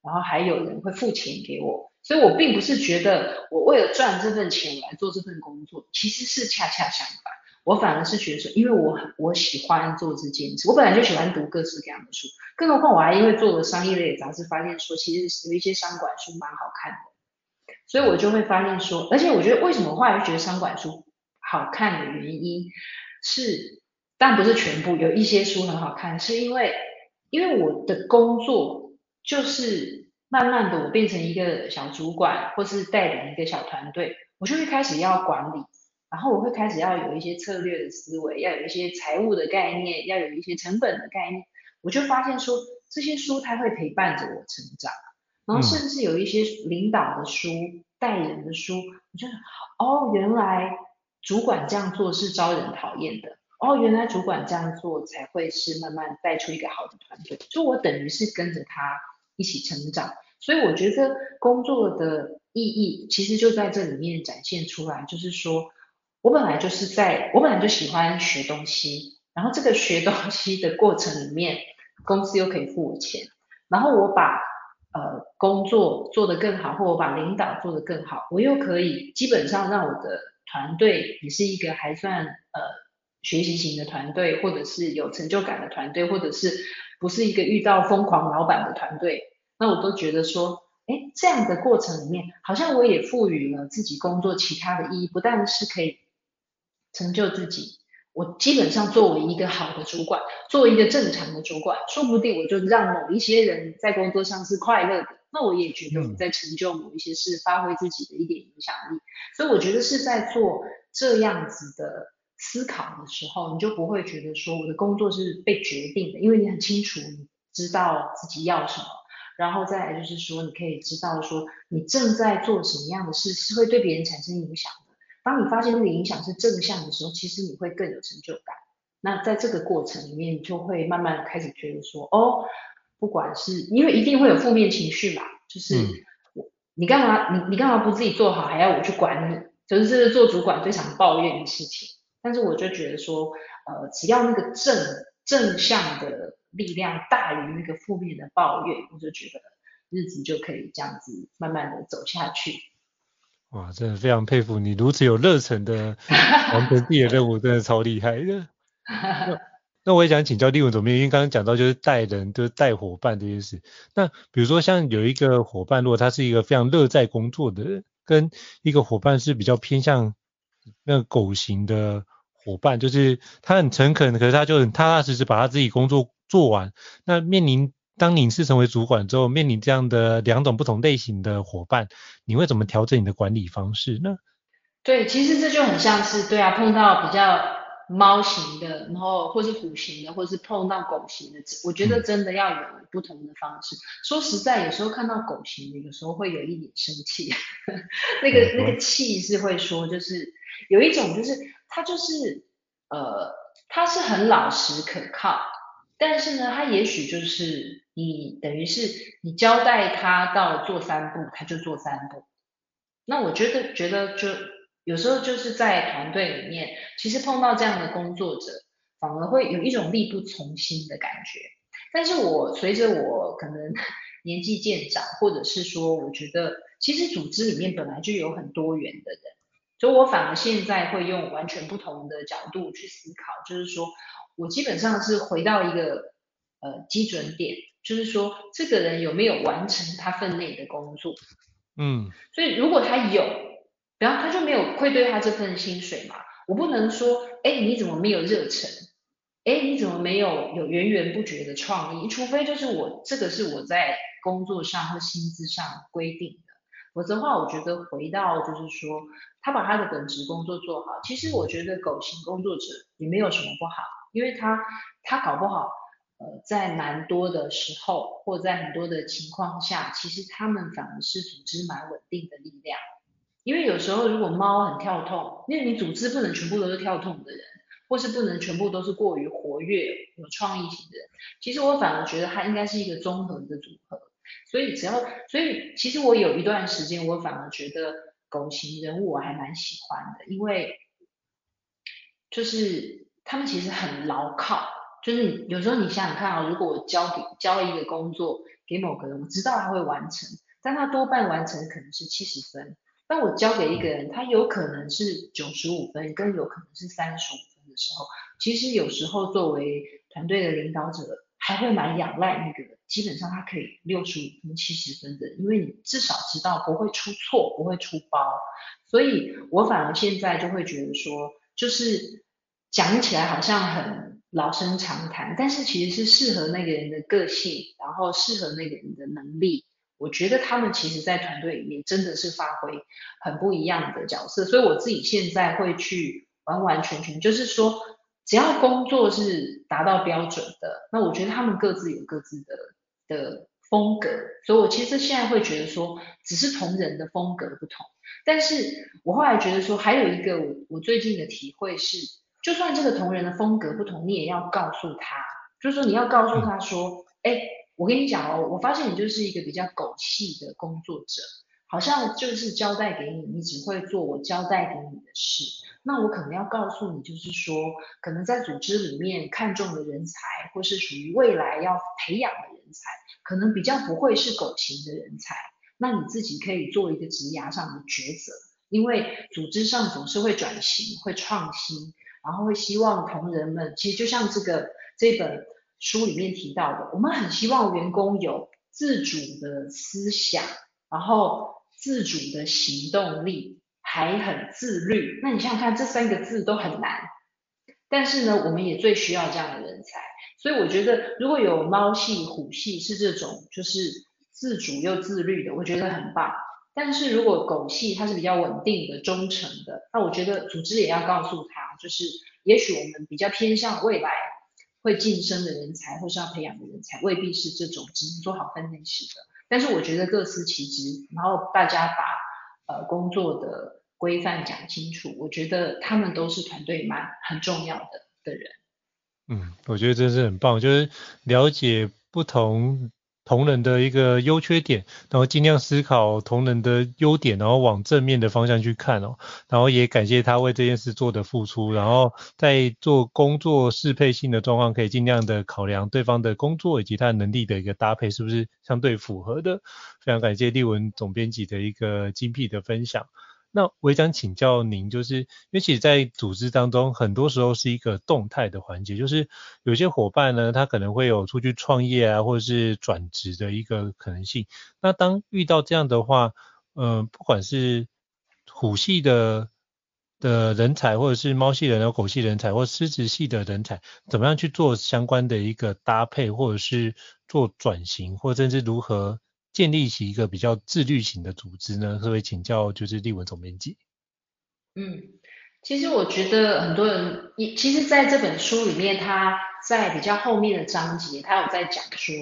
然后还有人会付钱给我，所以我并不是觉得我为了赚这份钱我来做这份工作，其实是恰恰相反，我反而是觉得说，因为我很我喜欢做这件事，我本来就喜欢读各式各样的书，更何况我还因为做了商业类的杂志，发现说其实有一些商管书蛮好看的，所以我就会发现说，而且我觉得为什么后来觉得商管书好看的原因是，但不是全部，有一些书很好看，是因为因为我的工作。就是慢慢的，我变成一个小主管，或是带领一个小团队，我就会开始要管理，然后我会开始要有一些策略的思维，要有一些财务的概念，要有一些成本的概念。我就发现说，这些书它会陪伴着我成长，然后甚至有一些领导的书、带人的书，我觉得哦，原来主管这样做是招人讨厌的。哦，原来主管这样做才会是慢慢带出一个好的团队，就我等于是跟着他一起成长，所以我觉得工作的意义其实就在这里面展现出来，就是说，我本来就是在，我本来就喜欢学东西，然后这个学东西的过程里面，公司又可以付我钱，然后我把呃工作做得更好，或我把领导做得更好，我又可以基本上让我的团队也是一个还算呃学习型的团队，或者是有成就感的团队，或者是不是一个遇到疯狂老板的团队，那我都觉得说。哎，这样的过程里面，好像我也赋予了自己工作其他的意义，不但是可以成就自己，我基本上作为一个好的主管，作为一个正常的主管，说不定我就让某一些人在工作上是快乐的，那我也觉得我在成就某一些事，发挥自己的一点影响力。所以我觉得是在做这样子的思考的时候，你就不会觉得说我的工作是被决定的，因为你很清楚，你知道自己要什么。然后再来就是说，你可以知道说，你正在做什么样的事是会对别人产生影响的。当你发现那个影响是正向的时候，其实你会更有成就感。那在这个过程里面，你就会慢慢开始觉得说，哦，不管是因为一定会有负面情绪嘛，就是我、嗯、你干嘛你你干嘛不自己做好，还要我去管你？就是这是做主管最常抱怨的事情。但是我就觉得说，呃，只要那个正正向的。力量大于那个负面的抱怨，我就觉得日子就可以这样子慢慢的走下去。哇，真的非常佩服你如此有热忱的 完成自己的任务，真的超厉害的。那，那我也想请教立文总编，因为刚刚讲到就是带人，就是带伙伴这件事。那比如说像有一个伙伴，如果他是一个非常乐在工作的人，跟一个伙伴是比较偏向那个狗型的伙伴，就是他很诚恳，可是他就很踏踏实实把他自己工作。做完，那面临当你是成为主管之后，面临这样的两种不同类型的伙伴，你会怎么调整你的管理方式呢？对，其实这就很像是对啊，碰到比较猫型的，然后或是虎型的，或是碰到狗型的，我觉得真的要有不同的方式。嗯、说实在，有时候看到狗型的，有时候会有一点生气，那个、嗯、那个气是会说，就是有一种就是他就是呃，他是很老实可靠。但是呢，他也许就是你等于是你交代他到做三步，他就做三步。那我觉得觉得就有时候就是在团队里面，其实碰到这样的工作者，反而会有一种力不从心的感觉。但是我随着我可能 年纪渐长，或者是说，我觉得其实组织里面本来就有很多元的人，所以我反而现在会用完全不同的角度去思考，就是说。我基本上是回到一个呃基准点，就是说这个人有没有完成他分内的工作，嗯，所以如果他有，然后他就没有愧对他这份薪水嘛，我不能说，哎，你怎么没有热忱？哎，你怎么没有有源源不绝的创意？除非就是我这个是我在工作上或薪资上规定的，否则的话，我觉得回到就是说，他把他的本职工作做好，其实我觉得狗型工作者也没有什么不好。因为他他搞不好，呃，在蛮多的时候，或在很多的情况下，其实他们反而是组织蛮稳定的力量。因为有时候如果猫很跳动，因为你组织不能全部都是跳动的人，或是不能全部都是过于活跃、有创意型的人。其实我反而觉得它应该是一个综合的组合。所以只要，所以其实我有一段时间，我反而觉得狗型人物我还蛮喜欢的，因为就是。他们其实很牢靠，就是有时候你想想看啊、如果我交给交一个工作给某个人，我知道他会完成，但他多半完成可能是七十分，但我交给一个人，他有可能是九十五分，更有可能是三十五分的时候，其实有时候作为团队的领导者，还会蛮仰赖那个基本上他可以六十五分、七十分的，因为你至少知道不会出错，不会出包，所以我反而现在就会觉得说，就是。讲起来好像很老生常谈，但是其实是适合那个人的个性，然后适合那个人的能力。我觉得他们其实，在团队里面真的是发挥很不一样的角色。所以我自己现在会去完完全全，就是说，只要工作是达到标准的，那我觉得他们各自有各自的的风格。所以我其实现在会觉得说，只是同人的风格不同。但是我后来觉得说，还有一个我我最近的体会是。就算这个同仁的风格不同，你也要告诉他，就是说你要告诉他说，哎，我跟你讲哦，我发现你就是一个比较狗系的工作者，好像就是交代给你，你只会做我交代给你的事。那我可能要告诉你，就是说，可能在组织里面看中的人才，或是属于未来要培养的人才，可能比较不会是狗型的人才。那你自己可以做一个职涯上的抉择，因为组织上总是会转型、会创新，然后会希望同仁们，其实就像这个这本书里面提到的，我们很希望员工有自主的思想，然后自主的行动力，还很自律。那你想想看，这三个字都很难，但是呢，我们也最需要这样的人才。所以我觉得，如果有猫系、虎系是这种，就是。自主又自律的，我觉得很棒。但是如果狗系它是比较稳定的、忠诚的，那我觉得组织也要告诉他，就是也许我们比较偏向未来会晋升的人才，或是要培养的人才，未必是这种只能做好分内事的。但是我觉得各司其职，然后大家把呃工作的规范讲清楚，我觉得他们都是团队蛮很重要的的人。嗯，我觉得真是很棒，就是了解不同。同仁的一个优缺点，然后尽量思考同仁的优点，然后往正面的方向去看哦。然后也感谢他为这件事做的付出，然后在做工作适配性的状况，可以尽量的考量对方的工作以及他能力的一个搭配是不是相对符合的。非常感谢立文总编辑的一个精辟的分享。那我也想请教您，就是因为其实，在组织当中，很多时候是一个动态的环节，就是有些伙伴呢，他可能会有出去创业啊，或者是转职的一个可能性。那当遇到这样的话，嗯、不管是虎系的的人才，或者是猫系人的狗系人才，或狮子系的人才，怎么样去做相关的一个搭配，或者是做转型，或者甚至如何？建立起一个比较自律型的组织呢？可不可以请教就是立文总编辑？嗯，其实我觉得很多人，其实在这本书里面，他在比较后面的章节，他有在讲说，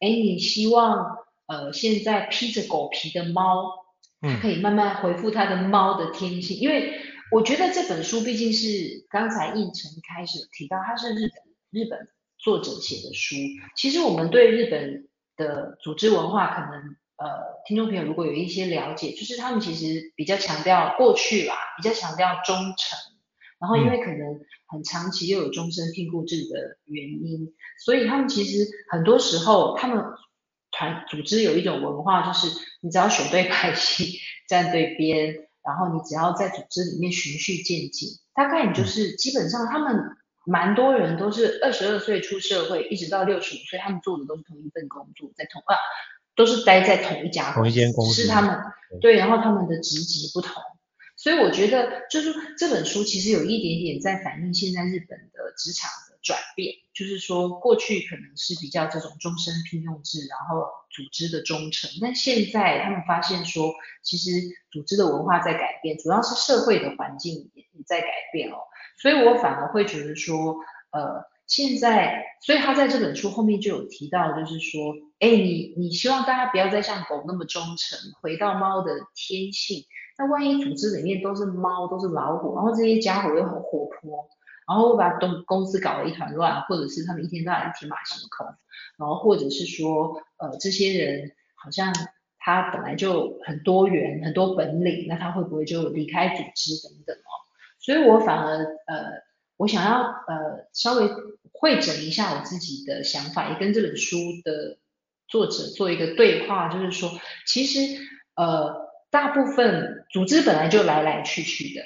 哎，你希望呃现在披着狗皮的猫，它可以慢慢恢复它的猫的天性，嗯、因为我觉得这本书毕竟是刚才胤丞开始提到，它是日本日本作者写的书，其实我们对日本。的组织文化可能呃，听众朋友如果有一些了解，就是他们其实比较强调过去啦，比较强调忠诚，然后因为可能很长期又有终身聘雇制的原因，所以他们其实很多时候他们团组织有一种文化，就是你只要选对派系，站对边，然后你只要在组织里面循序渐进，大概你就是基本上他们。蛮多人都是二十二岁出社会，一直到六十五岁，他们做的都是同一份工作，在同啊，都是待在同一家同一间公司，是他们对，然后他们的职级不同，所以我觉得就是这本书其实有一点点在反映现在日本的职场的转变，就是说过去可能是比较这种终身聘用制，然后组织的忠诚，但现在他们发现说，其实组织的文化在改变，主要是社会的环境也在改变哦。所以我反而会觉得说，呃，现在，所以他在这本书后面就有提到，就是说，哎，你你希望大家不要再像狗那么忠诚，回到猫的天性。那万一组织里面都是猫，都是老虎，然后这些家伙又很活泼，然后把东公司搞得一团乱，或者是他们一天到晚天马行空，然后或者是说，呃，这些人好像他本来就很多元，很多本领，那他会不会就离开组织等等哦？所以我反而呃，我想要呃稍微会整一下我自己的想法，也跟这本书的作者做一个对话，就是说，其实呃大部分组织本来就来来去去的，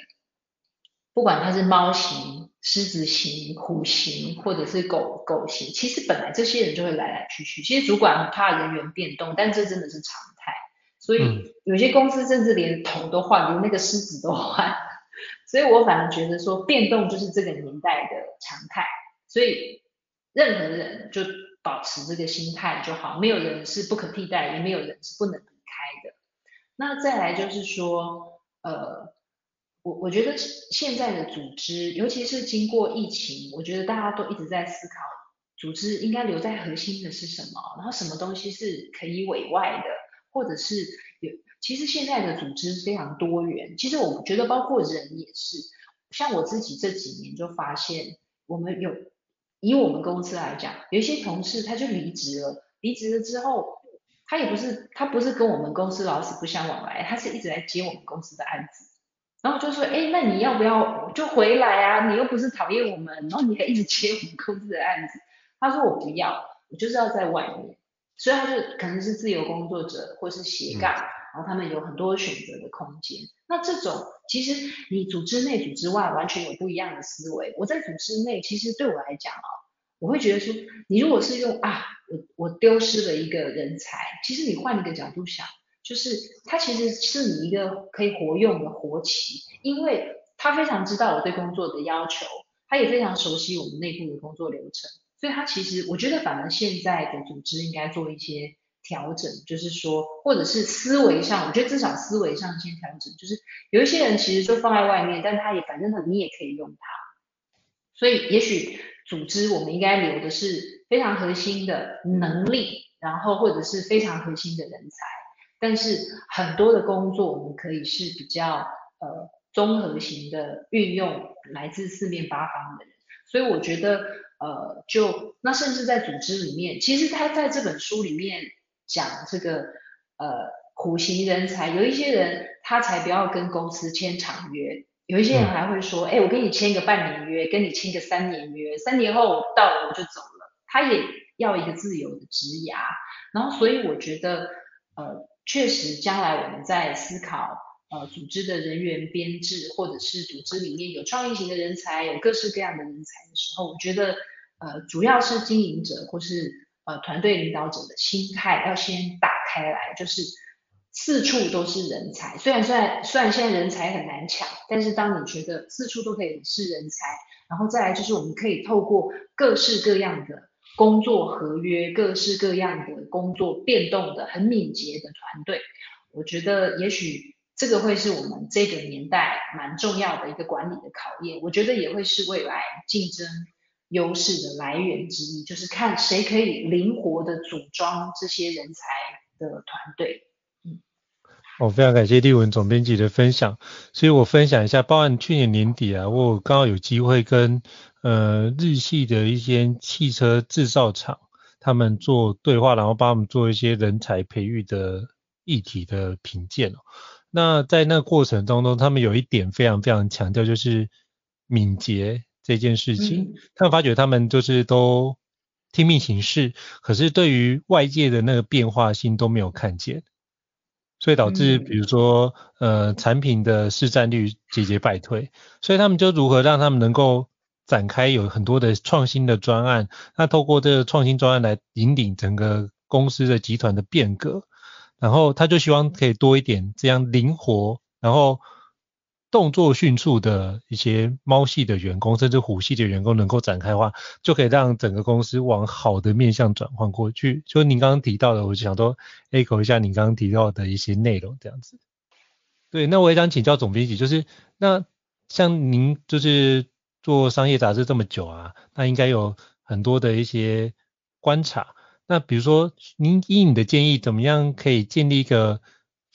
不管它是猫型、狮子型、虎型，或者是狗狗型，其实本来这些人就会来来去去。其实主管很怕人员变动，但这真的是常态。所以有些公司甚至连头都换，连那个狮子都换。所以我反而觉得说，变动就是这个年代的常态，所以任何人就保持这个心态就好，没有人是不可替代，也没有人是不能离开的。那再来就是说，呃，我我觉得现在的组织，尤其是经过疫情，我觉得大家都一直在思考，组织应该留在核心的是什么，然后什么东西是可以委外的，或者是有。其实现在的组织非常多元，其实我觉得包括人也是，像我自己这几年就发现，我们有以我们公司来讲，有一些同事他就离职了，离职了之后，他也不是他不是跟我们公司老死不相往来，他是一直来接我们公司的案子。然后就说，哎，那你要不要就回来啊？你又不是讨厌我们，然后你还一直接我们公司的案子。他说我不要，我就是要在外面。所以他就可能是自由工作者或是斜杠，然后他们有很多选择的空间。那这种其实你组织内组织外完全有不一样的思维。我在组织内其实对我来讲啊，我会觉得说，你如果是用啊，我我丢失了一个人才，其实你换一个角度想，就是他其实是你一个可以活用的活棋，因为他非常知道我对工作的要求，他也非常熟悉我们内部的工作流程。所以他其实，我觉得反而现在的组织应该做一些调整，就是说，或者是思维上，我觉得至少思维上先调整。就是有一些人其实就放在外面，但他也反正你也可以用它。所以也许组织我们应该留的是非常核心的能力，然后或者是非常核心的人才。但是很多的工作我们可以是比较呃综合型的运用来自四面八方的人。所以我觉得。呃，就那甚至在组织里面，其实他在这本书里面讲这个呃苦行人才，有一些人他才不要跟公司签长约，有一些人还会说，哎，我跟你签个半年约，跟你签个三年约，三年后到了我就走了，他也要一个自由的职涯，然后所以我觉得呃确实将来我们在思考。呃，组织的人员编制，或者是组织里面有创意型的人才，有各式各样的人才的时候，我觉得，呃，主要是经营者或是呃团队领导者的心态要先打开来，就是四处都是人才。虽然虽然虽然现在人才很难抢，但是当你觉得四处都可以是人才，然后再来就是我们可以透过各式各样的工作合约，各式各样的工作变动的很敏捷的团队，我觉得也许。这个会是我们这个年代蛮重要的一个管理的考验，我觉得也会是未来竞争优势的来源之一，就是看谁可以灵活的组装这些人才的团队。嗯，我非常感谢丽文总编辑的分享，所以我分享一下，包含去年年底啊，我刚好有机会跟呃日系的一些汽车制造厂他们做对话，然后帮我们做一些人才培育的议题的评鉴哦。那在那个过程当中，他们有一点非常非常强调，就是敏捷这件事情。他们发觉他们就是都听命行事，可是对于外界的那个变化性都没有看见，所以导致比如说呃产品的市占率节节败退。所以他们就如何让他们能够展开有很多的创新的专案，那透过这个创新专案来引领整个公司的集团的变革。然后他就希望可以多一点这样灵活，然后动作迅速的一些猫系的员工，甚至虎系的员工能够展开的话，就可以让整个公司往好的面向转换过去。就您刚刚提到的，我就想说 echo 一下您刚刚提到的一些内容，这样子。对，那我也想请教总编辑，就是那像您就是做商业杂志这么久啊，那应该有很多的一些观察。那比如说，您以你的建议，怎么样可以建立一个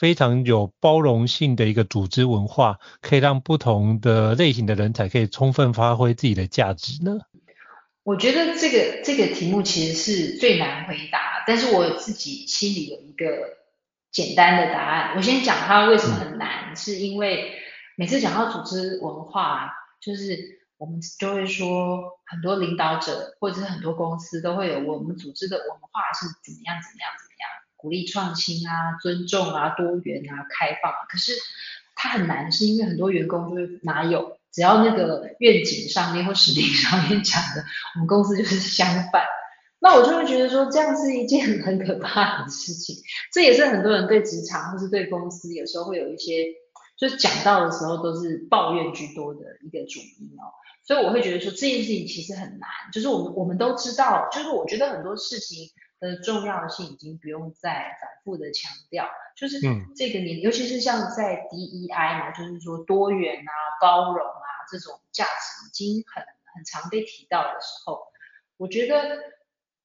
非常有包容性的一个组织文化，可以让不同的类型的人才可以充分发挥自己的价值呢？我觉得这个这个题目其实是最难回答，但是我自己心里有一个简单的答案。我先讲它为什么很难，是因为每次讲到组织文化，就是。我们就会说，很多领导者或者是很多公司都会有我们组织的文化是怎么样怎么样怎么样，鼓励创新啊、尊重啊、多元啊、开放啊。可是它很难，是因为很多员工就是哪有，只要那个愿景上面或实力 上面讲的，我们公司就是相反。那我就会觉得说，这样是一件很可怕的事情。这也是很多人对职场或是对公司有时候会有一些，就是讲到的时候都是抱怨居多的一个主因哦。所以我会觉得说这件事情其实很难，就是我们我们都知道，就是我觉得很多事情的重要性已经不用再反复的强调，就是这个年，尤其是像在 DEI 嘛，就是说多元啊、包容啊这种价值已经很很常被提到的时候，我觉得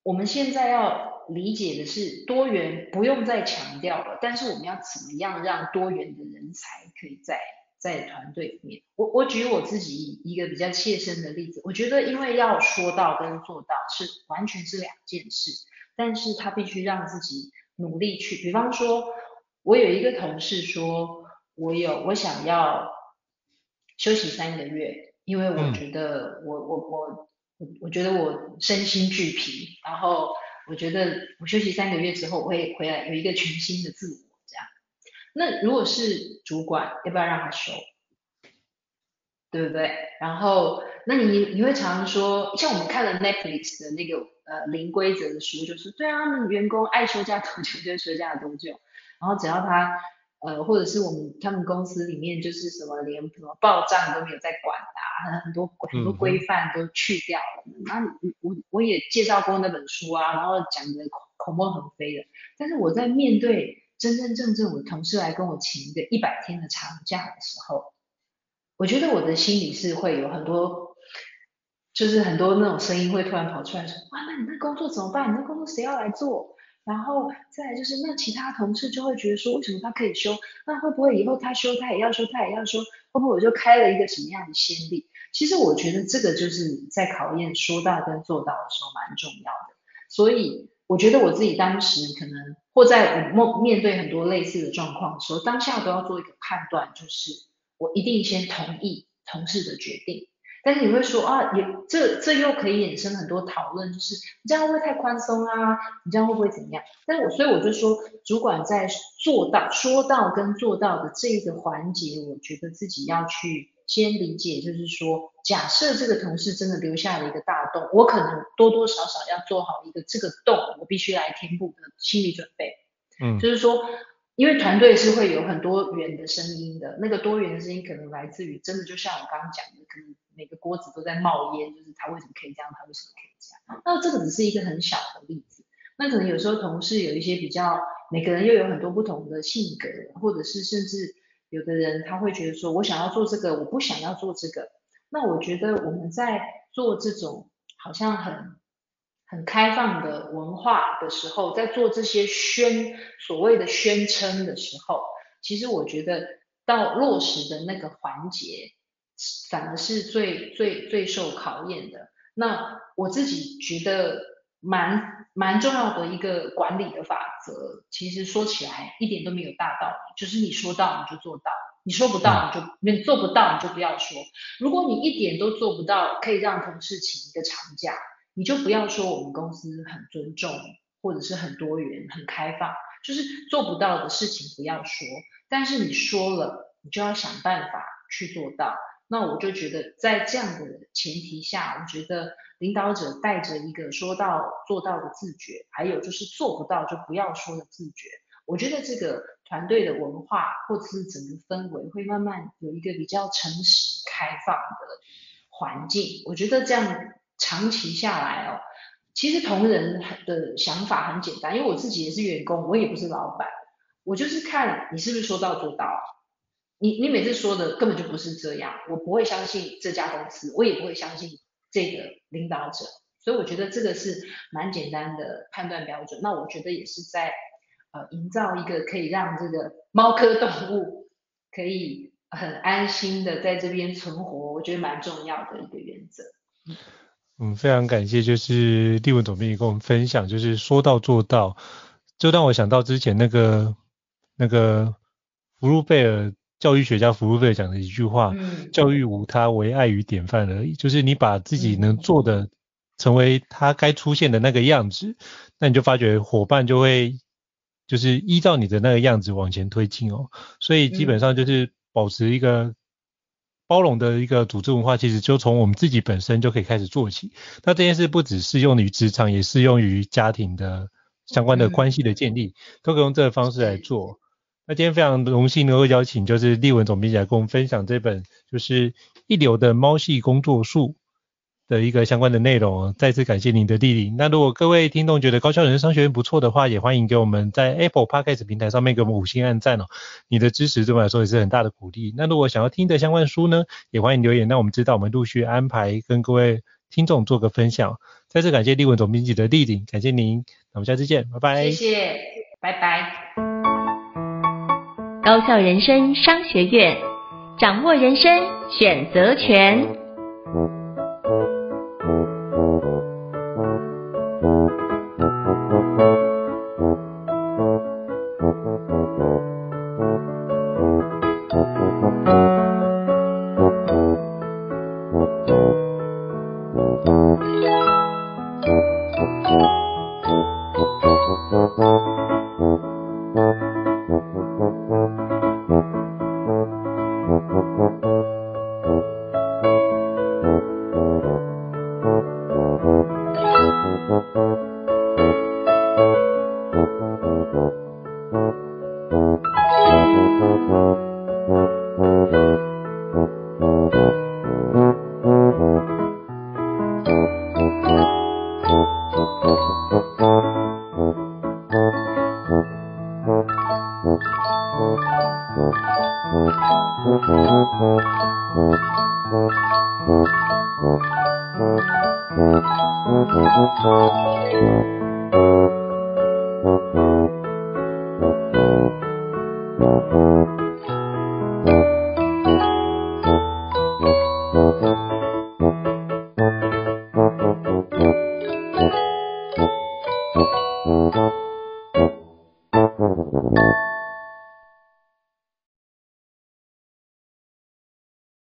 我们现在要理解的是多元不用再强调了，但是我们要怎么样让多元的人才可以在。在团队里面，我我举我自己一个比较切身的例子，我觉得因为要说到跟做到是完全是两件事，但是他必须让自己努力去。比方说，我有一个同事说，我有我想要休息三个月，因为我觉得我我我我我觉得我身心俱疲，然后我觉得我休息三个月之后，我会回来有一个全新的自我这样。那如果是主管，要不要让他休？对不对？然后，那你你会常常说，像我们看了 Netflix 的那个呃零规则的书，就是对啊，他们员工爱休假多久就休假多久，然后只要他呃或者是我们他们公司里面就是什么连什么报账都没有在管啊，很多很多规范都去掉了。那、嗯、我我也介绍过那本书啊，然后讲的口沫横飞的，但是我在面对真真正正我的同事来跟我请一个一百天的长假的时候。我觉得我的心里是会有很多，就是很多那种声音会突然跑出来说，哇，那你那工作怎么办？你那工作谁要来做？然后再来就是那其他同事就会觉得说，为什么他可以休？那会不会以后他休他也要休，他也要休？会不会我就开了一个什么样的先例？其实我觉得这个就是在考验说到跟做到的时候蛮重要的。所以我觉得我自己当时可能或在我面对很多类似的状况的时候，当下都要做一个判断，就是。我一定先同意同事的决定，但是你会说啊，也这这又可以衍生很多讨论，就是你这样会不会太宽松啊？你这样会不会怎么样？但是我所以我就说，主管在做到说到跟做到的这个环节，我觉得自己要去先理解，就是说，假设这个同事真的留下了一个大洞，我可能多多少少要做好一个这个洞，我必须来填补的心理准备，嗯，就是说。因为团队是会有很多元的声音的，那个多元的声音可能来自于真的就像我刚刚讲的，可能每个锅子都在冒烟，就是他为什么可以这样，他为什么可以这样？那这个只是一个很小的例子，那可能有时候同事有一些比较，每个人又有很多不同的性格，或者是甚至有的人他会觉得说，我想要做这个，我不想要做这个。那我觉得我们在做这种好像很。很开放的文化的时候，在做这些宣所谓的宣称的时候，其实我觉得到落实的那个环节，反而是最最最受考验的。那我自己觉得蛮蛮重要的一个管理的法则，其实说起来一点都没有大道理，就是你说到你就做到，你说不到你就你做不到你就不要说。如果你一点都做不到，可以让同事请一个长假。你就不要说我们公司很尊重，或者是很多元、很开放，就是做不到的事情不要说。但是你说了，你就要想办法去做到。那我就觉得，在这样的前提下，我觉得领导者带着一个说到做到的自觉，还有就是做不到就不要说的自觉。我觉得这个团队的文化或者是整个氛围会慢慢有一个比较诚实、开放的环境。我觉得这样。长期下来哦，其实同仁的想法很简单，因为我自己也是员工，我也不是老板，我就是看你是不是说到做到。你你每次说的根本就不是这样，我不会相信这家公司，我也不会相信这个领导者，所以我觉得这个是蛮简单的判断标准。那我觉得也是在呃营造一个可以让这个猫科动物可以很安心的在这边存活，我觉得蛮重要的一个原则。嗯，非常感谢，就是立文总编辑跟我们分享，就是说到做到，就让我想到之前那个那个福禄贝尔教育学家福禄贝尔讲的一句话，嗯，教育无他，唯爱与典范而已。就是你把自己能做的成为他该出现的那个样子，那你就发觉伙伴就会就是依照你的那个样子往前推进哦。所以基本上就是保持一个。包容的一个组织文化，其实就从我们自己本身就可以开始做起。那这件事不只适用于职场，也适用于家庭的相关的关系的建立，都可以用这个方式来做。那今天非常荣幸能够邀请就是立文总编辑来跟我们分享这本就是一流的猫系工作术的一个相关的内容，再次感谢您的莅临。那如果各位听众觉得高校人生商学院不错的话，也欢迎给我们在 Apple Podcast 平台上面给我们五星按赞哦。你的支持对我们来说也是很大的鼓励。那如果想要听的相关书呢，也欢迎留言，让我们知道，我们陆续安排跟各位听众做个分享。再次感谢立文总编辑的莅临，感谢您，那我们下次见，拜拜。谢谢，拜拜。高校人生商学院，掌握人生选择权。